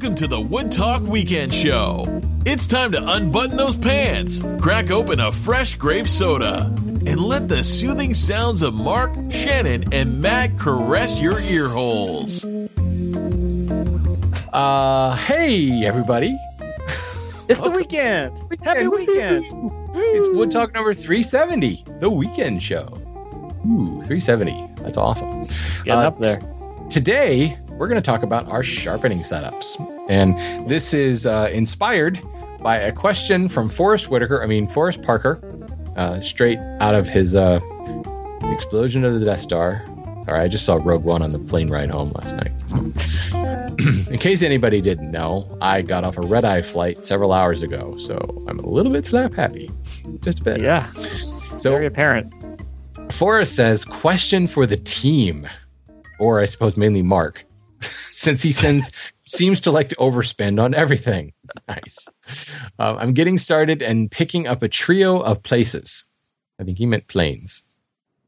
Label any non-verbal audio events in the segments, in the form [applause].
Welcome to the Wood Talk Weekend Show. It's time to unbutton those pants, crack open a fresh grape soda, and let the soothing sounds of Mark, Shannon, and Matt caress your ear holes. Uh, hey everybody! It's the weekend. Happy weekend. It's Wood Talk number 370, the weekend show. Ooh, 370. That's awesome. Getting Uh, up there. Today, we're going to talk about our sharpening setups. And this is uh, inspired by a question from Forrest Whitaker, I mean, Forrest Parker, uh, straight out of his uh, Explosion of the Death Star. All right, I just saw Rogue One on the plane ride home last night. [clears throat] In case anybody didn't know, I got off a red eye flight several hours ago, so I'm a little bit slap happy. Just a bit. Yeah. So Very apparent. Forrest says, question for the team, or I suppose mainly Mark, since he sends [laughs] seems to like to overspend on everything. [laughs] Nice. Uh, I'm getting started and picking up a trio of places. I think he meant planes.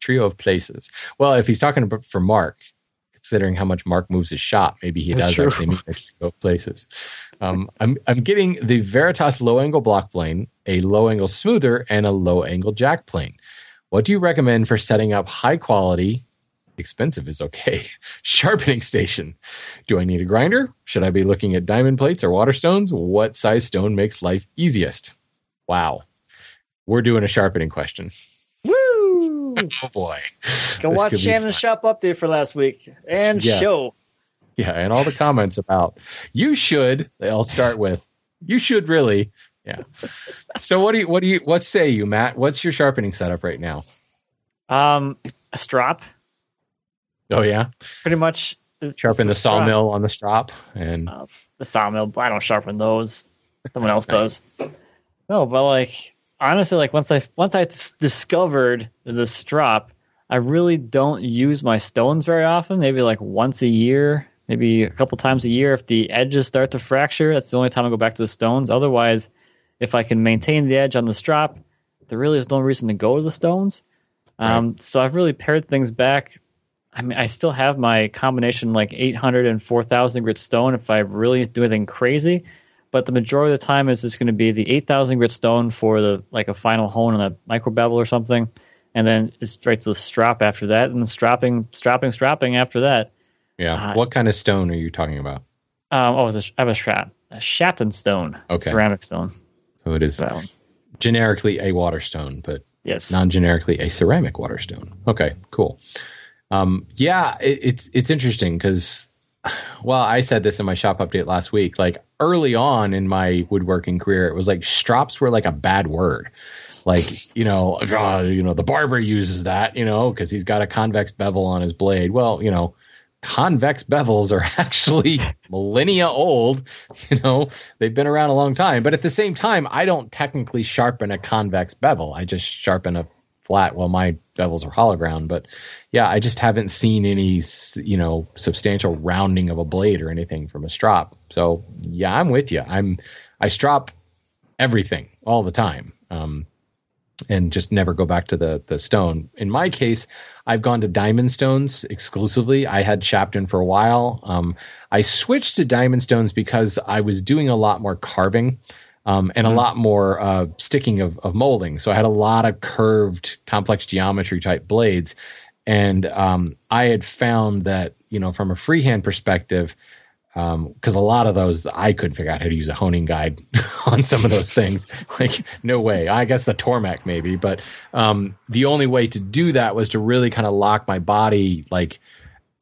Trio of places. Well, if he's talking about for Mark, considering how much Mark moves his shop, maybe he That's does true. actually mean a trio of places. Um, I'm I'm getting the Veritas low angle block plane, a low angle smoother, and a low angle jack plane. What do you recommend for setting up high quality, expensive is okay, [laughs] sharpening station? Do I need a grinder? Should I be looking at diamond plates or water stones? What size stone makes life easiest? Wow. We're doing a sharpening question. Woo! [laughs] Oh boy. Go This watch Shannon's shop update for last week and Yeah. show. Yeah, and all the comments about you should, they all start with you should really. Yeah. So what do you what do you what say you, Matt? What's your sharpening setup right now? Um, a strop, Oh yeah. pretty much. Sharpen the sawmill on the strop and The sawmill. I don't sharpen those. Someone else Nice. does. No, but like honestly, like once I once I discovered the strop, I really don't use my stones very often. Maybe like once a year, maybe a couple times a year. If the edges start to fracture, that's the only time I go back to the stones. Otherwise, if I can maintain the edge on the strop, there really is no reason to go to the stones. Um, So I've really pared things back. I mean, I still have my combination like 800 and 4000 grit stone if I really do anything crazy. But the majority of the time is just going to be the 8000 grit stone for the like a final hone on a micro bevel or something, and then it's straight to the strop after that, and strapping, strapping, strapping after that. yeah. Uh, what kind of stone are you talking about? Um, oh, it's a, I have a strap, a Shapton stone, Okay. ceramic stone. So it is generically a water stone, but Yes. non-generically a ceramic water stone. Okay, cool. Um, yeah, it, it's it's interesting because, well, I said this in my shop update last week. Like early on in my woodworking career, it was like strops were like a bad word. Like you know, uh, you know, the barber uses that, you know, because he's got a convex bevel on his blade. Well, you know, convex bevels are [laughs] actually millennia old. You know, they've been around a long time. But at the same time, I don't technically sharpen a convex bevel. I just sharpen a flat. Well, my bevels are hollow ground, but yeah, I just haven't seen any, you know, substantial rounding of a blade or anything from a strop. So yeah, I'm with you. I'm I strop everything all the time. Um, and just never go back to the the stone. In my case, I've gone to diamond stones exclusively. I had Shapton for a while. Um, I switched to diamond stones because I was doing a lot more carving um, and a lot more uh, sticking of, of molding. So I had a lot of curved, complex geometry type blades. And um, I had found that, you know, from a freehand perspective, because a lot of those I couldn't figure out how to use a honing guide [laughs] on some of those things. [laughs] Like, no way. I guess the Tormek maybe, but um, the only way to do that was to really kind of lock my body. Like,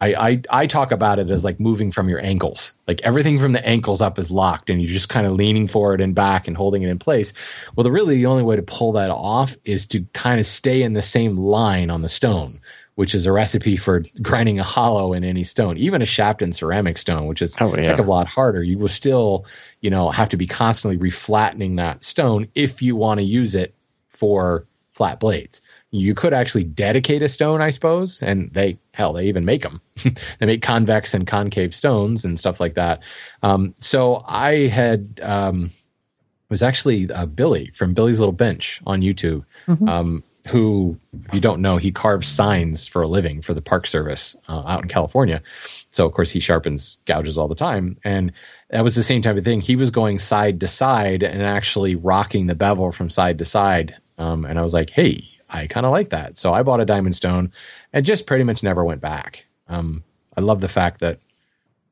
I, I I talk about it as like moving from your ankles. Like everything from the ankles up is locked, and you're just kind of leaning forward and back and holding it in place. Well, the really the only way to pull that off is to kind of stay in the same line on the stone which is a recipe for grinding a hollow in any stone, even a Shapton ceramic stone, which is Oh, a heck of a lot harder. You will still, you know, have to be constantly reflattening that stone if you want to use it for flat blades. You could actually dedicate a stone, I suppose, and they hell they even make them. [laughs] they make convex and concave stones and stuff like that. Um, so I had um, it was actually uh, Billy from Billy's Little Bench on YouTube. Mhm. Um, who, if you don't know, he carves signs for a living for the Park Service uh, out in California. So of course he sharpens gouges all the time, and that was the same type of thing. He was going side to side and actually rocking the bevel from side to side. Um, and I was like, hey, I kind of like that. So I bought a diamond stone and just pretty much never went back. Um, I love the fact that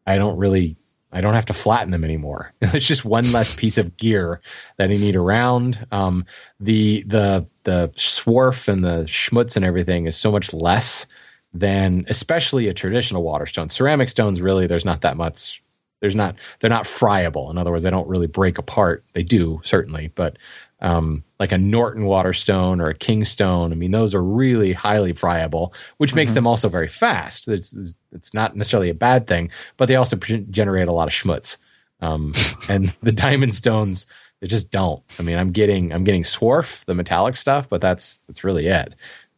I don't really I don't have to flatten them anymore. [laughs] it's just one less piece of gear that I need around. Um, the the the swarf and the schmutz and everything is so much less than especially a traditional water stone. Ceramic stones really there's not that much there's not they're not friable. In other words, they don't really break apart. They do certainly, but um, like a Norton Waterstone or a Kingstone. I mean, those are really highly friable, which makes mm-hmm. them also very fast. It's, it's not necessarily a bad thing, but they also generate a lot of schmutz. Um, [laughs] and the diamond stones, they just don't. I mean, I'm getting I'm getting swarf, the metallic stuff, but that's that's really it.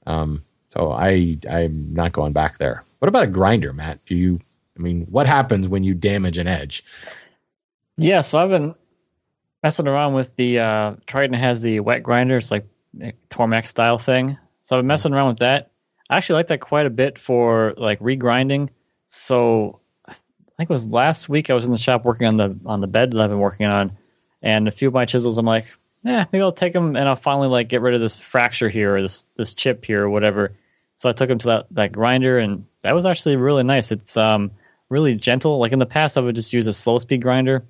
Um, so I I'm not going back there. What about a grinder, Matt? Do you? I mean, what happens when you damage an edge? Yeah, so I've been messing around with the uh, Triton has the wet grinder. It's like Tormek style thing. So I've been messing around with that. I actually like that quite a bit for like regrinding. So I think it was last week I was in the shop working on the on the bed that I've been working on, and a few of my chisels I'm like, yeah, maybe I'll take them and I'll finally like get rid of this fracture here or this this chip here or whatever. So I took them to that that grinder and that was actually really nice. It's um really gentle. Like in the past I would just use a slow speed grinder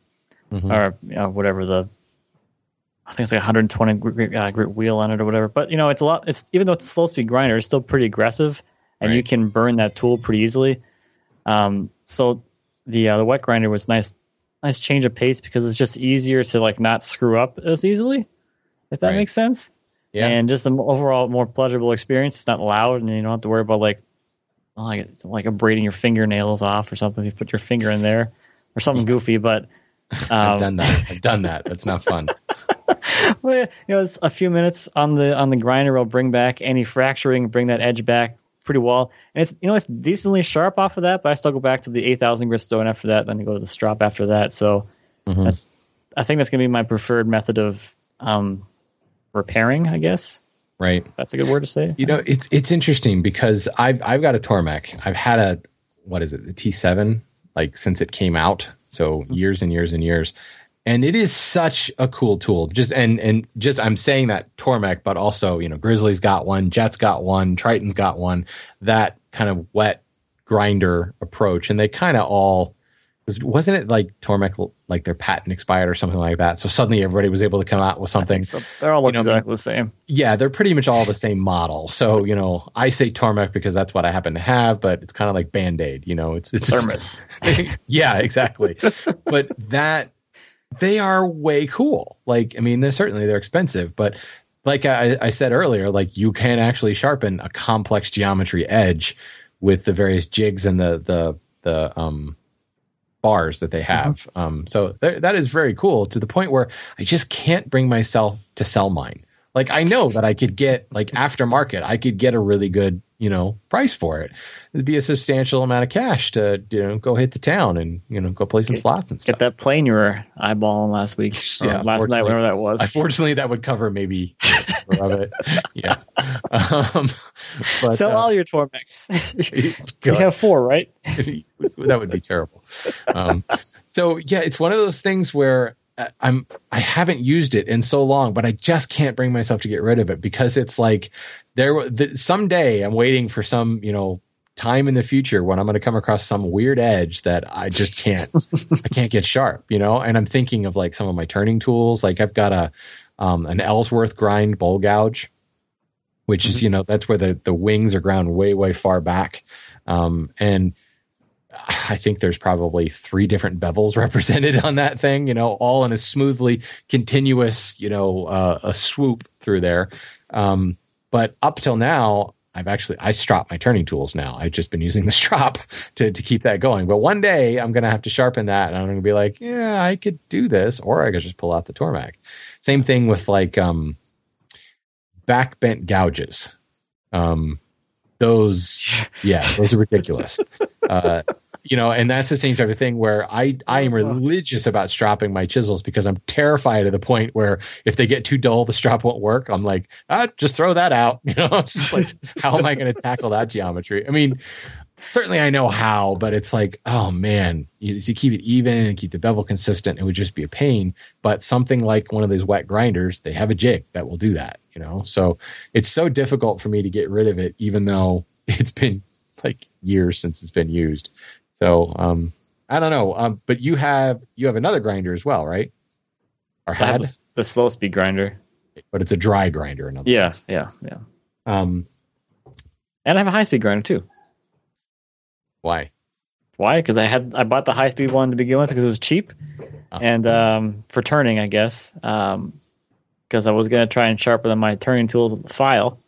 mm-hmm. or you know, whatever the I think it's like 120 grit, uh, grit wheel on it or whatever. But you know, it's a lot. It's even though it's a slow speed grinder, it's still pretty aggressive, and right. you can burn that tool pretty easily. Um, so the uh, the wet grinder was nice, nice change of pace because it's just easier to like not screw up as easily, if that right. makes sense. Yeah. And just an overall more pleasurable experience. It's not loud, and you don't have to worry about like, like like abrading your fingernails off or something. If You put your finger in there or something [laughs] goofy, but I've done that. I've done that. That's not fun. [laughs] well, you know, it's a few minutes on the on the grinder will bring back any fracturing, bring that edge back pretty well. And it's you know it's decently sharp off of that, but I still go back to the eight thousand grit stone after that, then I go to the strop after that. So mm-hmm. that's I think that's gonna be my preferred method of um, repairing, I guess. Right. That's a good word to say. You know, it's it's interesting because I've I've got a Tormek. I've had a what is it, the T seven, like since it came out. So mm-hmm. years and years and years. And it is such a cool tool. Just and and just I'm saying that Tormek, but also, you know, Grizzly's got one, Jet's got one, Triton's got one, that kind of wet grinder approach. And they kind of all wasn't it like Tormek like their patent expired or something like that? So suddenly everybody was able to come out with something. So they're all you know, exactly the same. Yeah, they're pretty much all the same model. So you know, I say Tormek because that's what I happen to have, but it's kind of like Band Aid. You know, it's it's thermos. [laughs] yeah, exactly. but that they are way cool. Like, I mean, they're certainly they're expensive, but like I, I said earlier, like you can actually sharpen a complex geometry edge with the various jigs and the the the um bars that they have. Mm-hmm. Um, so th- that is very cool to the point where I just can't bring myself to sell mine. Like I know that I could get like aftermarket, I could get a really good you know price for it. It'd be a substantial amount of cash to you know go hit the town and you know go play some get, slots and stuff. Get that plane you were eyeballing last week, [laughs] yeah, last night, whatever that was. Unfortunately, that would cover maybe of it. [laughs] Yeah. [laughs] Um, but, Sell uh, all your Tormeks. you have four, right? that would be terrible. Um, so yeah, it's one of those things where I'm I haven't used it in so long, but I just can't bring myself to get rid of it because it's like there the, someday I'm waiting for some you know time in the future when I'm going to come across some weird edge that I just can't [laughs] I can't get sharp, you know. And I'm thinking of like some of my turning tools, like I've got a um, an Ellsworth grind bowl gouge, which mm-hmm. is you know that's where the the wings are ground way way far back, um, and I think there's probably three different bevels [laughs] represented on that thing, you know, all in a smoothly continuous, you know, uh, a swoop through there. Um, but up till now, I've actually I strop my turning tools now. I've just been using the [laughs] strop to to keep that going. But one day I'm gonna have to sharpen that, and I'm gonna be like, yeah, I could do this, or I could just pull out the Tormek. Same thing with like um, back bent gouges. Um, those, yeah, those are [laughs] ridiculous. Uh, you know, and that's the same type of thing where I I am religious about stropping my chisels because I'm terrified to the point where if they get too dull, the strop won't work. I'm like, ah, just throw that out. [laughs] You know, it's just like, how am I going to tackle that geometry? I mean, certainly I know how, but it's like, oh man, you, you keep it even and keep the bevel consistent, it would just be a pain. But something like one of those wet grinders, they have a jig that will do that, you know. So it's so difficult for me to get rid of it, even though [laughs] it's been like years since it's been used. So um, I don't know. Um, but you have you have another grinder as well, right? Or had the, slow speed grinder, but it's a dry grinder. In yeah, words. yeah, yeah. Um, and I have a high speed grinder too. Why? Why? Because I had I bought the high speed one to begin with because it was cheap, oh. and um, for turning, I guess. Um, because I was gonna try and sharpen my turning tool file.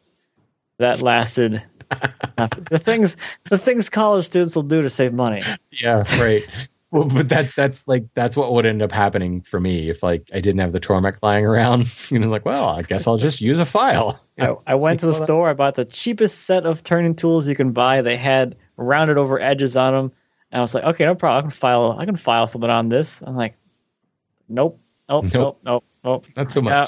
That lasted. [laughs] the things the things college students will do to save money. Yeah, right. well, but that that's like that's what would end up happening for me if like I didn't have the Tormek lying around. [laughs] You know, like, well, I guess I'll just use a file. I, I went to the store. I bought the cheapest set of turning tools you can buy. They had rounded over edges on them. And I was like, okay, no problem. I can file. I can file something on this. I'm like, nope, nope, nope, nope, nope. nope. Not so much. Yeah.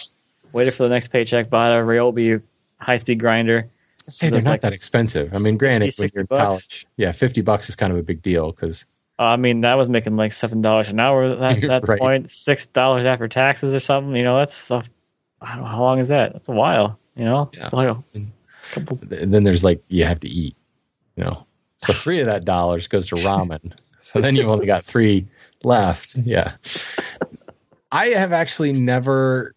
Waited for the next paycheck. Bought a Ryobi high speed grinder. Say they're not like that expensive. I mean, granted, 50, when you're in college, yeah, fifty bucks is kind of a big deal because. Uh, I mean, that was making like seven dollars an hour at that [laughs] right. point. Six dollars after taxes or something. You know, that's I don't know how long is that. That's a while. You know, yeah. Like and, and then there's like you have to eat. You know, so three of that dollars goes to ramen. so then you've only got three left. Yeah. I have actually never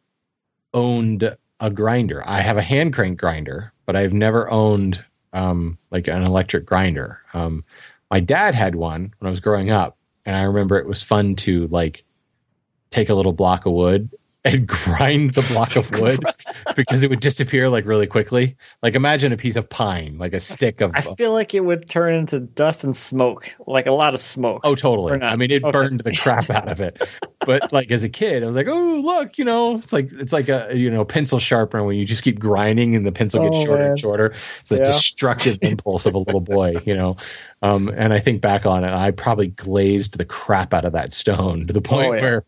owned a grinder. I have a hand crank grinder, but I've never owned um, like an electric grinder. Um, my dad had one when I was growing up, and I remember it was fun to like take a little block of wood and grind the block of [laughs] wood because it would disappear like really quickly. Like imagine a piece of pine, like a stick of. I feel like it would turn into dust and smoke, like a lot of smoke. Oh, totally. I mean, it okay. burned the crap out of it. but like as a kid, I was like, oh look, you know, it's like it's like a you know pencil sharpener when you just keep grinding and the pencil gets oh, shorter man. and shorter. It's a yeah. destructive [laughs] impulse of a little boy, you know. Um, and I think back on it, I probably glazed the crap out of that stone to the point oh, yeah. where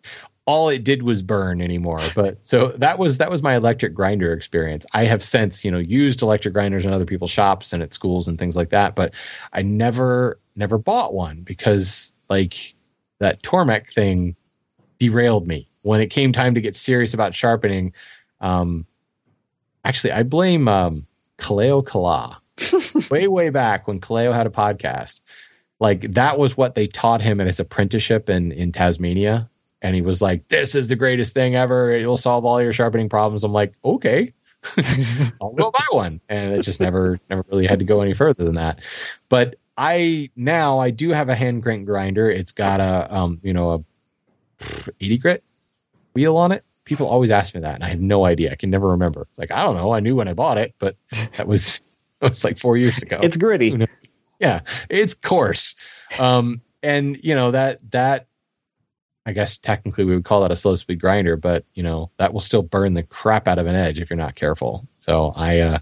all it did was burn anymore. But so that was that was my electric grinder experience. I have since you know used electric grinders in other people's shops and at schools and things like that, but I never never bought one because like that Tormek thing derailed me when it came time to get serious about sharpening. Um, actually, I blame um, Kaleo Kala [laughs] way way back when Kaleo had a podcast. Like that was what they taught him in his apprenticeship in in Tasmania and he was like, "This is the greatest thing ever. It will solve all your sharpening problems." I'm like, "Okay, [laughs] I'll go buy one," and it just never, never really had to go any further than that. But I now I do have a hand crank grinder. It's got a, um, you know, a 80 grit wheel on it. People always ask me that, and I have no idea. I can never remember. It's like I don't know. I knew when I bought it, but that was [laughs] it was like four years ago. It's gritty. [laughs] Yeah, it's coarse. Um, and you know that that I guess technically we would call that a slow speed grinder, but you know that will still burn the crap out of an edge if you're not careful. So I, uh,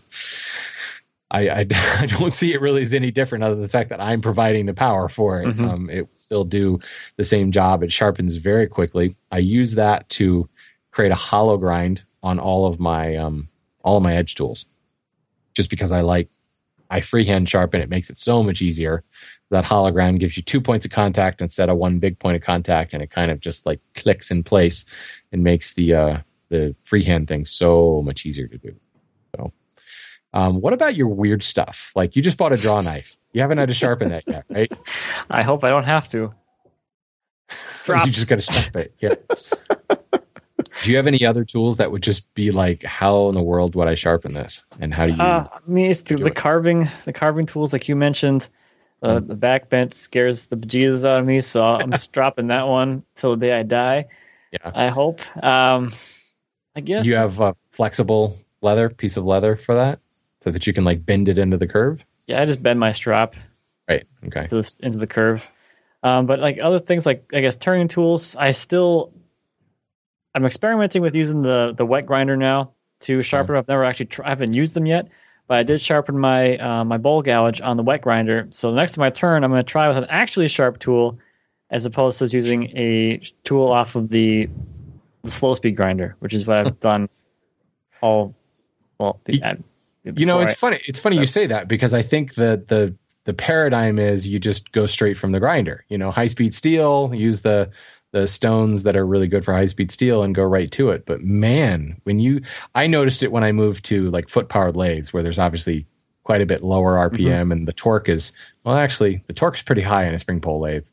I, I, [laughs] I, don't see it really as any different other than the fact that I'm providing the power for it. Mm-hmm. Um, it will still do the same job. It sharpens very quickly. I use that to create a hollow grind on all of my um, all of my edge tools, just because I like I freehand sharpen. It makes it so much easier that hollow grind gives you two points of contact instead of one big point of contact, and it kind of just like clicks in place and makes the uh, the freehand thing so much easier to do. So, um, what about your weird stuff? Like you just bought a draw knife. You haven't had to sharpen that yet, right? [laughs] I hope I don't have to. [laughs] You just got to sharp it. Yeah. [laughs] do you have any other tools that would just be like, how in the world would I sharpen this, and how do you? Uh, I mean, it's the, the carving, the carving tools, like you mentioned. Uh, the back bent scares the bejesus out of me, so I'm just [laughs] dropping that one till the day I die. Yeah. I hope. Um, I guess you have a flexible leather piece of leather for that, so that you can like bend it into the curve. Yeah, I just bend my strap. Right. Okay. Into the, into the curve. Um, but like other things, like I guess turning tools, I still I'm experimenting with using the the wet grinder now to sharpen. Mm. I've never actually tr- I haven't used them yet, but I did sharpen my uh, my bowl gouge on the wet grinder. So the next time I turn, I'm going to try with an actually sharp tool, as opposed to using a tool off of the, the slow speed grinder, which is what I've [laughs] done all well. You- I- You know, it's I- funny. It's funny you say that because I think that the the paradigm is you just go straight from the grinder. You know, high speed steel, use the the stones that are really good for high speed steel and go right to it. But man, when you I noticed it when I moved to like foot powered lathes where there's obviously quite a bit lower RPM and the torque is well actually the torque's pretty high in a spring pole lathe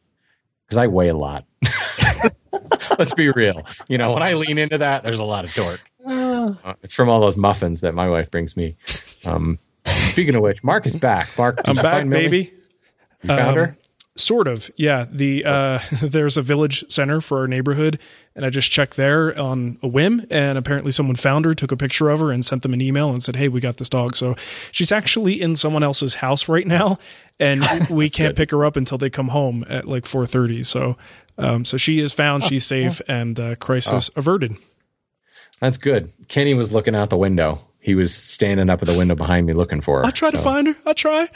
because I weigh a lot. [laughs] Let's be real. You know, when I lean into that, there's a lot of torque. [sighs] Uh, it's from all those muffins that my wife brings me. Um, speaking of which, Mark is back. Mark, I'm back, baby. You found Um, her? Sort of, yeah. The uh, [laughs] there's a village center for our neighborhood, and I just checked there on a whim, and apparently someone found her, took a picture of her, and sent them an email and said, "Hey, we got this dog." So she's actually in someone else's house right now, and [laughs] we can't pick her up until they come home at like 4:30. So, um, so she is found, she's safe, and uh, crisis averted. That's good. Kenny was looking out the window. He was standing up at the window behind me looking for her. I try to So find her. I try.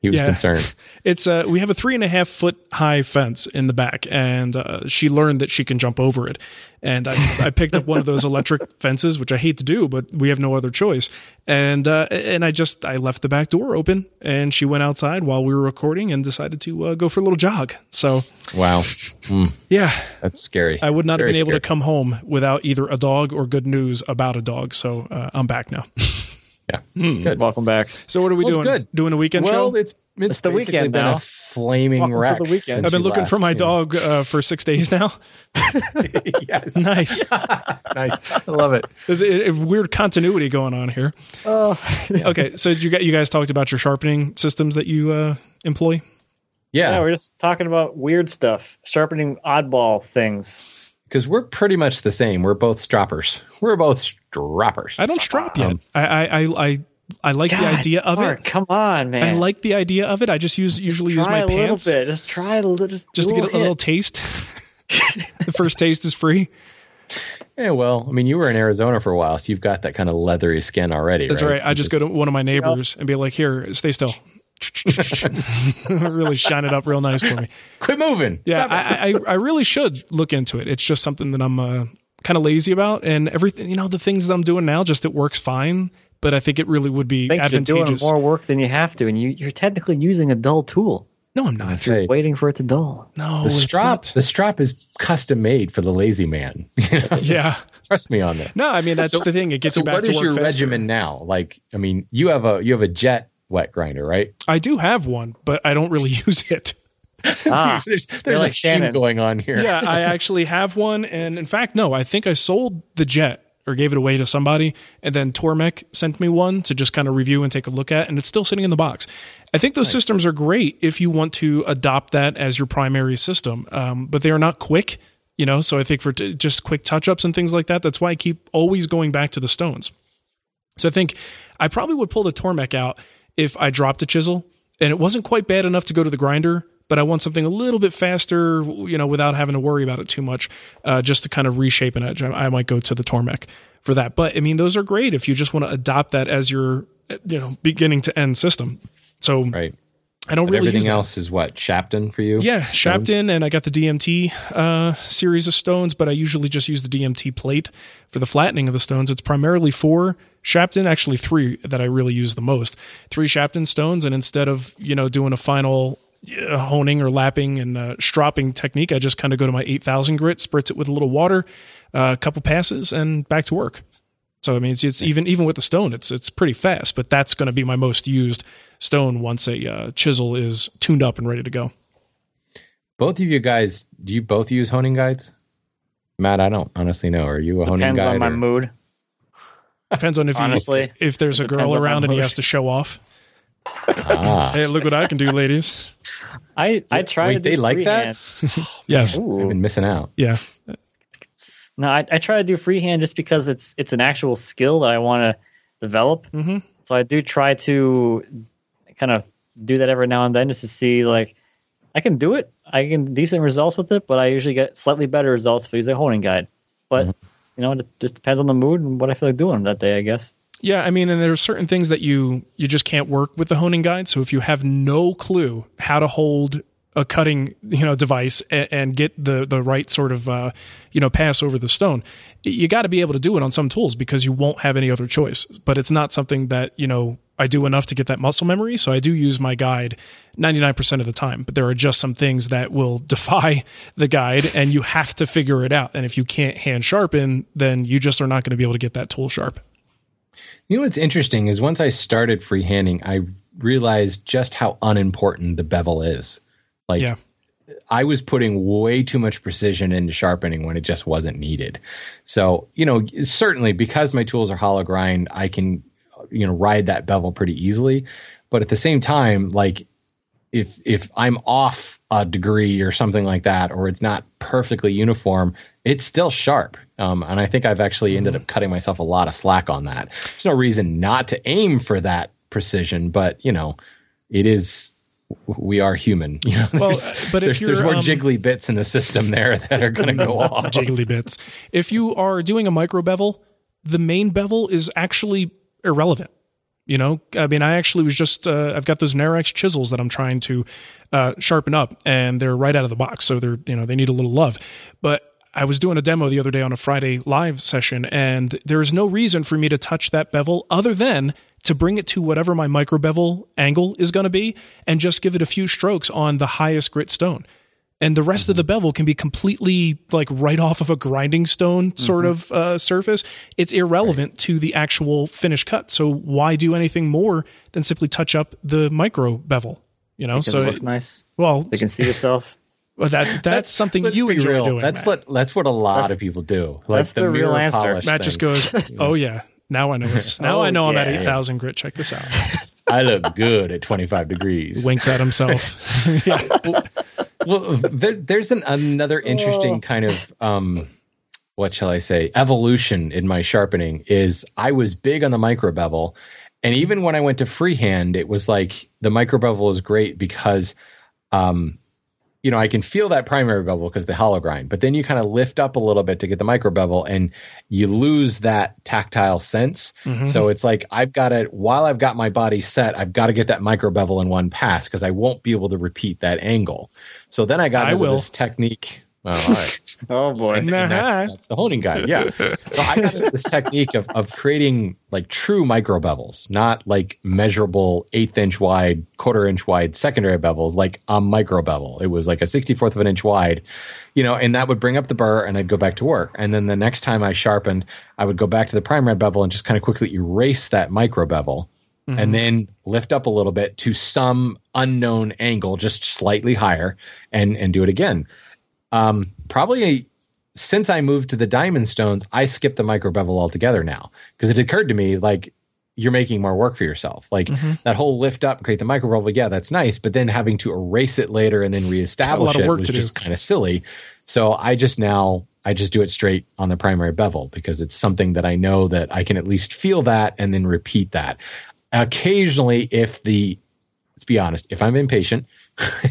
He was Yeah. concerned. [laughs] It's uh, we have a three and a half foot high fence in the back, and uh, she learned that she can jump over it. And I, [laughs] I picked up one of those electric fences, which I hate to do, but we have no other choice. And uh, and I just I left the back door open, and she went outside while we were recording and decided to uh, go for a little jog. So Wow, Mm, yeah, that's scary. I would not Very have been able to come home without either a dog or good news about a dog. So uh, I'm back now. [laughs] Yeah, Hmm. good. Welcome back. So what are we Well, it's doing? good. Doing a weekend Well, show? it's it's, It's the basically weekend been now. a flaming Welcome to wreck. the weekend. I've been looking left, for my you know. dog uh, for six days now. [laughs] yes, [laughs] Nice. [laughs] nice. I love it. There's a, a weird continuity going on here. Oh, Okay, so you got you guys talked about your sharpening systems that you uh, employ. yeah, Yeah, we're just talking about weird stuff, sharpening oddball things. because we're pretty much the same. We're both stroppers. We're both stroppers. I don't strap yet. Um, I I I I, I like the idea of Mark, it. Come on, man. I like the idea of it. I just use usually use my a pants little bit. Just try a little. Just, just to get a little hit. taste. [laughs] the first [laughs] taste is free. Yeah, well, I mean, you were in Arizona for a while, so you've got that kind of leathery skin already. That's right. I just go to one of my neighbors and be like, "Here, stay still." [laughs] really shine it up real nice for me. quit moving. Yeah, I, I I really should look into it. It's just something that I'm uh, kind of lazy about, and everything you know, the things that I'm doing now, just it works fine. But I think it really would be Think you're doing more work than you have to, and you, you're technically using a dull tool. no, I'm not. Say, Waiting for it to dull. No, the it's strap, not. the strap is custom made for the lazy man. [laughs] Yeah. Trust me on that. No, I mean that's So- the thing. It gets so you back what to is work your faster. regimen now? Like, I mean, you have a you have a jet wet grinder, right? I do have one, but I don't really [laughs] use it. Ah, [laughs] there's there's like a theme Shannon. going on here. Yeah, I [laughs] actually have one, and in fact, no, I think I sold the jet or gave it away to somebody, and then Tormek sent me one to just kind of review and take a look at, and it's still sitting in the box. I think those systems are great if you want to adopt that as your primary system, um, but they are not quick. You know, so I think for t- just quick touch ups and things like that, that's why I keep always going back to the stones. So I think I probably would pull the Tormek out if I dropped a chisel and it wasn't quite bad enough to go to the grinder, but I want something a little bit faster, you know, without having to worry about it too much, uh, just to kind of reshape an edge. I, I might go to the Tormek for that. But I mean, those are great if you just want to adopt that as your, you know, beginning to end system. So Right. I don't But really everything else is what Shapton for you. Yeah, Stones? Shapton, and I got the DMT uh, series of stones, but I usually just use the DMT plate for the flattening of the stones. It's primarily four Shapton, actually three that I really use the most. Three Shapton stones, and instead of you know doing a final honing or lapping and uh, stropping technique, I just kind of go to my eight thousand grit, spritz it with a little water, uh, a couple passes, and back to work. So I mean, it's, it's even even with the stone, it's it's pretty fast. But that's going to be my most used stone once a uh, chisel is tuned up and ready to go. Both of you guys, do you both use honing guides? Matt, I don't honestly know. Are you a honing guy? depends guide? on my or- mood. Depends on if [laughs] Honestly, you, if there's a girl around and he has to show off. Ah, Hey, look what I can do, ladies. I I try Wait, to do they like that? freehand. [laughs] Yes. I've been missing out. Yeah. No, I, I try to do freehand just because it's it's an actual skill that I want to develop. Mhm. So I do try to kind of do that every now and then just to see like I can do it. I get decent results with it, but I usually get slightly better results if I use a honing guide. But Mm-hmm. you know, it just depends on the mood and what I feel like doing that day, I guess. Yeah, I mean, and there's certain things that you you just can't work with the honing guide. So if you have no clue how to hold a cutting you know device and, and get the the right sort of uh, you know pass over the stone, you got to be able to do it on some tools because you won't have any other choice. But it's not something that you know I do enough to get that muscle memory. So I do use my guide 99% of the time, but there are just some things that will [laughs] defy the guide and you have to figure it out. And if you can't hand sharpen, then you just are not going to be able to get that tool sharp. You know what's interesting is once I started freehanding, I realized just how unimportant the bevel is. Like Yeah. I was putting way too much precision into sharpening when it just wasn't needed. So, you know, certainly because my tools are hollow grind, I can, you know, ride that bevel pretty easily. But at the same time, like if if I'm off a degree or something like that, or it's not perfectly uniform, it's still sharp. Um, and I think I've actually ended up cutting myself a lot of slack on that. There's no reason not to aim for that precision, but you know, it is we are human. [laughs] You know, Well, there's, but if there's, there's more um, jiggly bits in the system there [laughs] that are going to go [laughs] off. jiggly bits. If you are doing a micro bevel, the main bevel is actually irrelevant. You know, I mean, I actually was just, uh, I've got those Narex chisels that I'm trying to uh, sharpen up, and they're right out of the box. So they're, you know, they need a little love. But I was doing a demo the other day on a Friday live session, and there is no reason for me to touch that bevel other than to bring it to whatever my micro bevel angle is going to be and just give it a few strokes on the highest grit stone and the rest of the bevel can be completely like right off of a grinding stone sort of uh, surface. It's irrelevant to the actual finish cut. So why do anything more than simply touch up the micro bevel? You know, Because so it looks nice. well, They can see yourself. Well, that [laughs] that's something you be enjoy real. doing. That's Matt. what that's what a lot That's- of people do. Like that's the real answer. polish Matt just goes, [laughs] "Oh yeah, now I know it's now [laughs] Oh, I know I'm at yeah. eight thousand grit. Check this out." I look good at 25 degrees. Winks at himself. yeah. well, there, there's an, another interesting kind of um, what shall I say evolution in my sharpening. Is I was big on the micro bevel, and even when I went to freehand, it was like the micro bevel is great because, um, you know, I can feel that primary bevel because the hollow grind, but then you kind of lift up a little bit to get the micro bevel, and you lose that tactile sense. Mhm. So it's like I've got it while I've got my body set, I've got to get that micro bevel in one pass because I won't be able to repeat that angle. So then I got I into will. this technique. Well, all right. [laughs] Oh boy. And, and that's, that's the honing guy. Yeah. So I got this technique of, of creating like true micro bevels, not like measurable eighth inch wide, quarter inch wide secondary bevels, like a micro bevel. It was like a 64th of an inch wide, you know, and that would bring up the burr and I'd go back to work. And then the next time I sharpened, I would go back to the primary bevel and just kind of quickly erase that micro bevel mm-hmm. and then lift up a little bit to some unknown angle, just slightly higher, and and do it again. Um, probably a, since I moved to the diamond stones, I skipped the micro bevel altogether now because it occurred to me like you're making more work for yourself. Like that whole lift up create the micro bevel, yeah, that's nice, but then having to erase it later and then reestablish of it work was just kind of silly. So I just now I just do it straight on the primary bevel because it's something that I know that I can at least feel that and then repeat that. Occasionally, if the let's be honest, if I'm impatient,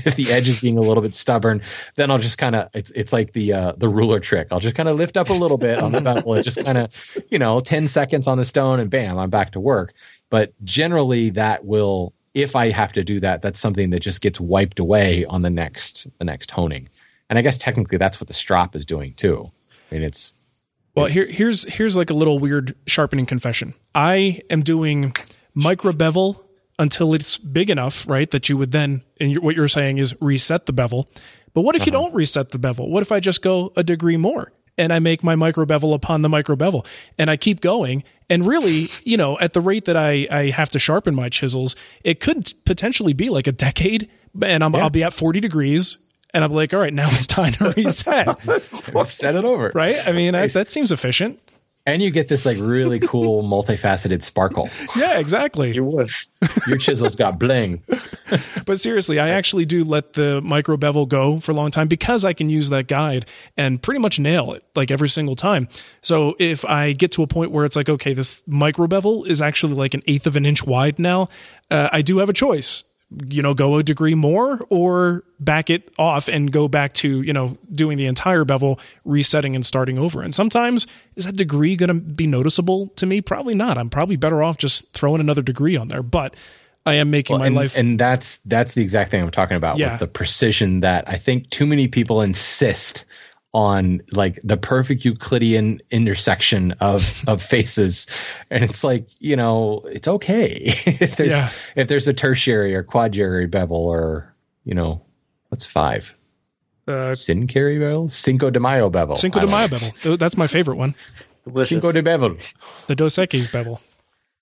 if [laughs] the edge is being a little bit stubborn, then I'll just kind of it's it's like the uh, the ruler trick. I'll just kind of lift up a little bit on the [laughs] bevel and just kind of you know ten seconds on the stone and bam, I'm back to work. But generally, that will if I have to do that, that's something that just gets wiped away on the next the next honing. And I guess technically that's what the strop is doing too. I mean, it's Well, It's- here here's here's like a little weird sharpening confession. I am doing micro bevel until it's big enough, right? That you would then, and what you're saying is reset the bevel. But what if you uh-huh. don't reset the bevel? What if I just go a degree more and I make my micro bevel upon the micro bevel and I keep going? And really, you know, at the rate that I, I have to sharpen my chisels, it could potentially be like a decade and I'm, I'll be at 40 degrees and I'm like, all right, now it's time to [laughs] reset, [laughs] set it over. right? I mean, I, that seems efficient. And you get this like really [laughs] cool multifaceted sparkle. Yeah, exactly. You would. [laughs] Your chisel's got bling. [laughs] But seriously, I actually do let the micro bevel go for a long time because I can use that guide and pretty much nail it like every single time. So if I get to a point where it's like, okay, this micro bevel is actually like an eighth of an inch wide now, uh, I do have a choice you know, go a degree more or back it off and go back to, you know, doing the entire bevel, resetting and starting over. And sometimes is that degree going to be noticeable to me? Probably not. I'm probably better off just throwing another degree on there, but I am making Well, my and, life. and that's that's the exact thing I'm talking about Yeah. with the precision that I think too many people insist on like the perfect Euclidean intersection of [laughs] of faces, and it's like you know it's okay [laughs] if there's Yeah. if there's a tertiary or quadriary bevel or you know what's five uh, syncary bevel Cinco de Mayo bevel Cinco de Mayo bevel. That's my favorite one. Delicious. Cinco de bevel. The Dos Equis bevel.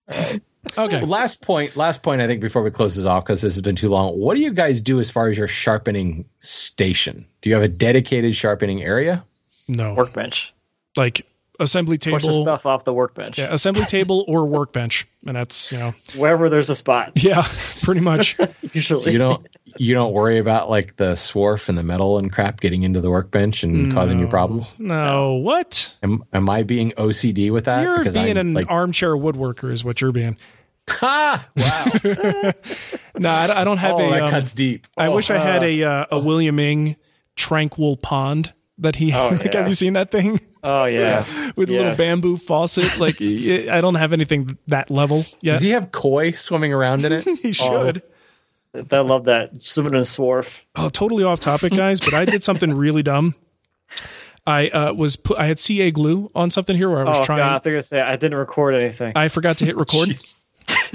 [laughs] Okay. Last point. Last point. I think before we close this off, because this has been too long. What do you guys do as far as your sharpening station? Do you have a dedicated sharpening area? No. workbench. Like assembly Push the table. stuff off the workbench. Yeah, assembly table or workbench. And that's, you know, Wherever there's a spot. yeah, [laughs] pretty much. [laughs] Usually. So you don't you don't worry about like the swarf and the metal and crap getting into the workbench and causing you problems. No, what? Am, am I being OCD with that? You're being I'm an like, armchair woodworker, is what you're being. ha! Wow! [laughs] No, I, I don't have oh, a. that um, cuts deep. I Oh, wish I had a uh, a William Ng tranquil pond that he. Oh, [laughs] like, yeah. have you seen that thing oh yeah. [laughs] with a little bamboo faucet? Like, i don't have anything that level yet. Does he have koi swimming around in it? He should. I love that swimming in swarf. Oh, totally off topic, guys. But I did something really dumb. I uh, was put. I had CA glue on something here where I was Oh trying. god, they're gonna say I didn't record anything. I forgot to hit record.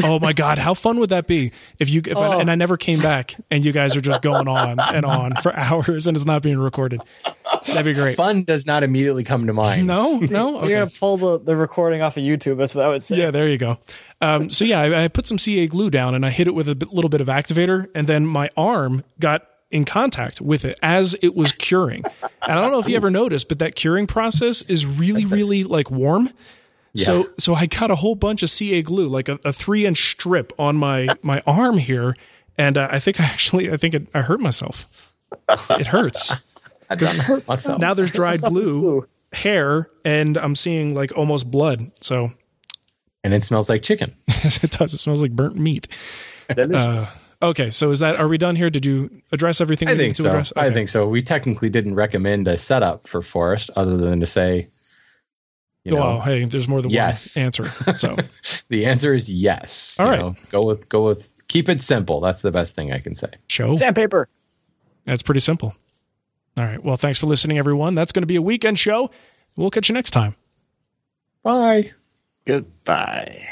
Oh my god, how fun would that be if you if I, Oh. and I never came back and you guys are just going on and on for [laughs] hours and it's not being recorded. [laughs] That'd be great. Fun does not immediately come to mind. No, no. [laughs] You're gonna pull the, the recording off of YouTube. That's what I would say. Yeah, there you go. Um, so yeah, I, I put some CA glue down and I hit it with a bit, little bit of activator, and then my arm got in contact with it as it was curing. And I don't know if you ever noticed, but that curing process is really, really like warm. Yeah. So so I got a whole bunch of CA glue, like a, a three inch strip on my my arm here, and uh, I think I actually I think it, I hurt myself. It hurts. I done hurt myself. Now there's [laughs] dried Something glue, glue. hair, and I'm seeing like almost blood. So and it smells like chicken. [laughs] it does. It smells like burnt meat. Uh, okay, so is that are we done here? Did you address everything I we think need to so. address? I think so. We technically didn't recommend a setup for Forrest other than to say, you know, well, hey, there's more than Yes. one answer. So [laughs] the answer is yes. All You right. know, go with go with keep it simple. That's the best thing I can say. show Sandpaper. that's pretty simple. All right. Well, thanks for listening, everyone. That's going to be a weekend show. We'll catch you next time. Bye. Goodbye.